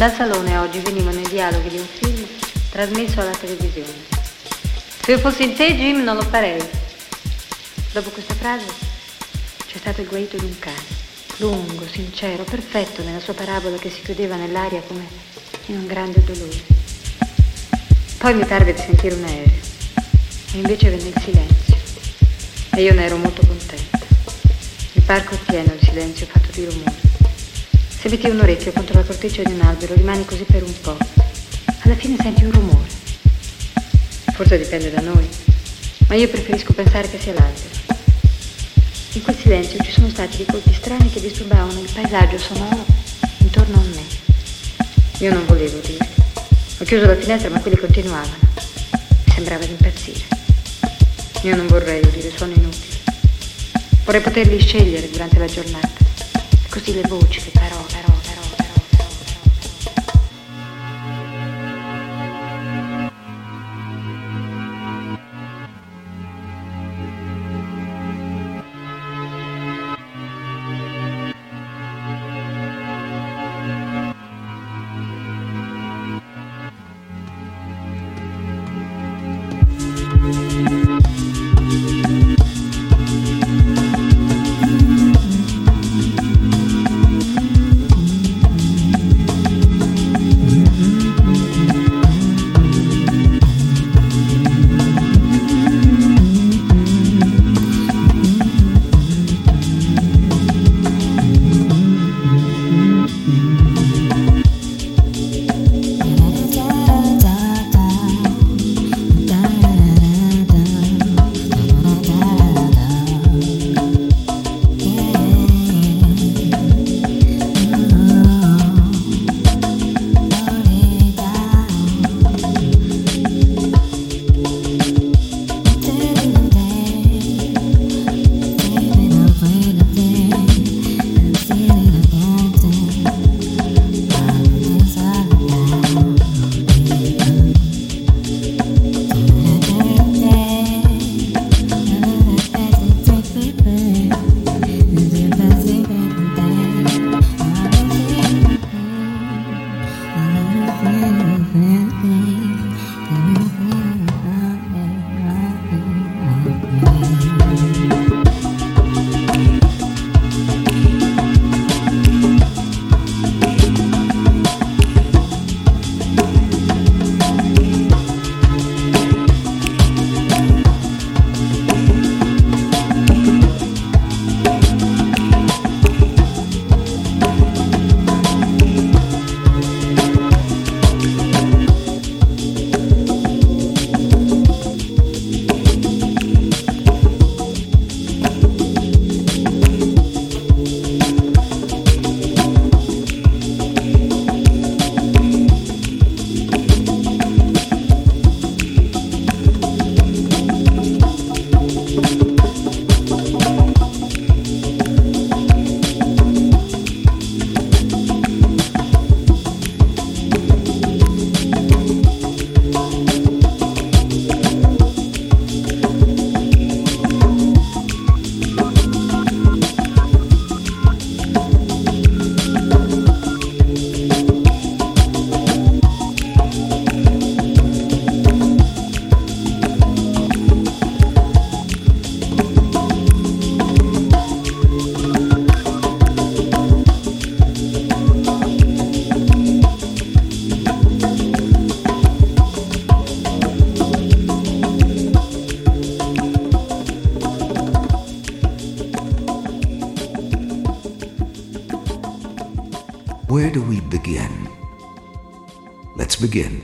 Dal salone oggi venivano i dialoghi di un film trasmesso alla televisione. Se io fossi in te, Jim, non lo farei. Dopo questa frase c'è stato il guaito di un cane, lungo, sincero, perfetto nella sua parabola che si chiudeva nell'aria come in un grande dolore. Poi mi parve di sentire un aereo e invece venne il silenzio e io ne ero molto contenta. Il parco è pieno di silenzio fatto di rumore. Se metti un orecchio contro la corteccia di un albero, rimani così per un po'. Alla fine senti un rumore. Forse dipende da noi, ma io preferisco pensare che sia l'albero. In quel silenzio ci sono stati dei colpi strani che disturbavano il paesaggio sonoro intorno a me. Io non volevo dire. Ho chiuso la finestra, ma quelli continuavano. Mi sembrava di impazzire. Io non vorrei udire suoni inutili. Vorrei poterli scegliere durante la giornata. Così le voci, le parole, begin?